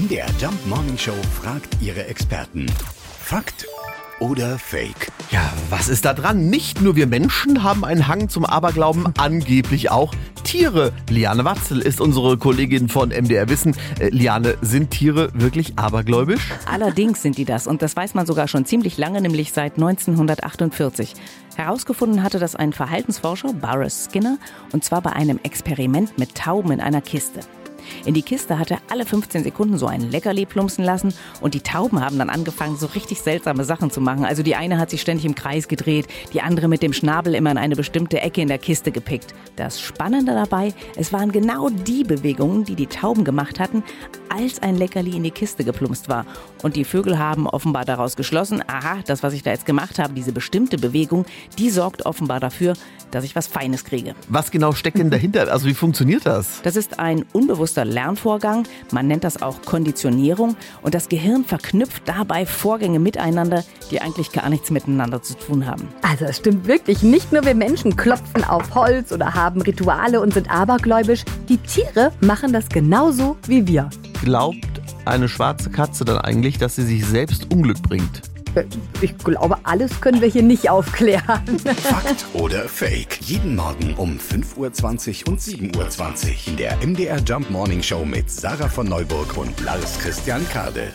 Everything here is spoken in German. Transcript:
MDR Jump Morning Show fragt ihre Experten. Fakt oder Fake? Ja, was ist da dran? Nicht nur wir Menschen haben einen Hang zum Aberglauben, angeblich auch Tiere. Liane Watzel ist unsere Kollegin von MDR Wissen. Äh, Liane, sind Tiere wirklich abergläubisch? Allerdings sind die das und das weiß man sogar schon ziemlich lange, nämlich seit 1948. Herausgefunden hatte das ein Verhaltensforscher, Boris Skinner, und zwar bei einem Experiment mit Tauben in einer Kiste. In die Kiste hat er alle 15 Sekunden so ein Leckerli plumpsen lassen und die Tauben haben dann angefangen, so richtig seltsame Sachen zu machen. Also die eine hat sich ständig im Kreis gedreht, die andere mit dem Schnabel immer in eine bestimmte Ecke in der Kiste gepickt. Das Spannende dabei, es waren genau die Bewegungen, die die Tauben gemacht hatten, als ein Leckerli in die Kiste geplumpst war. Und die Vögel haben offenbar daraus geschlossen, aha, das, was ich da jetzt gemacht habe, diese bestimmte Bewegung, die sorgt offenbar dafür, dass ich was Feines kriege. Was genau steckt denn dahinter? Also wie funktioniert das? Das ist ein unbewusster Lernvorgang. Man nennt das auch Konditionierung. Und das Gehirn verknüpft dabei Vorgänge miteinander, die eigentlich gar nichts miteinander zu tun haben. Also es stimmt wirklich. Nicht nur wir Menschen klopfen auf Holz oder haben Rituale und sind abergläubisch. Die Tiere machen das genauso wie wir. Glaubt eine schwarze Katze dann eigentlich, dass sie sich selbst Unglück bringt? Äh, Ich glaube, alles können wir hier nicht aufklären. Fakt oder Fake? Jeden Morgen um 5.20 Uhr und 7.20 Uhr in der MDR Jump Morning Show mit Sarah von Neuburg und Lars Christian Kade.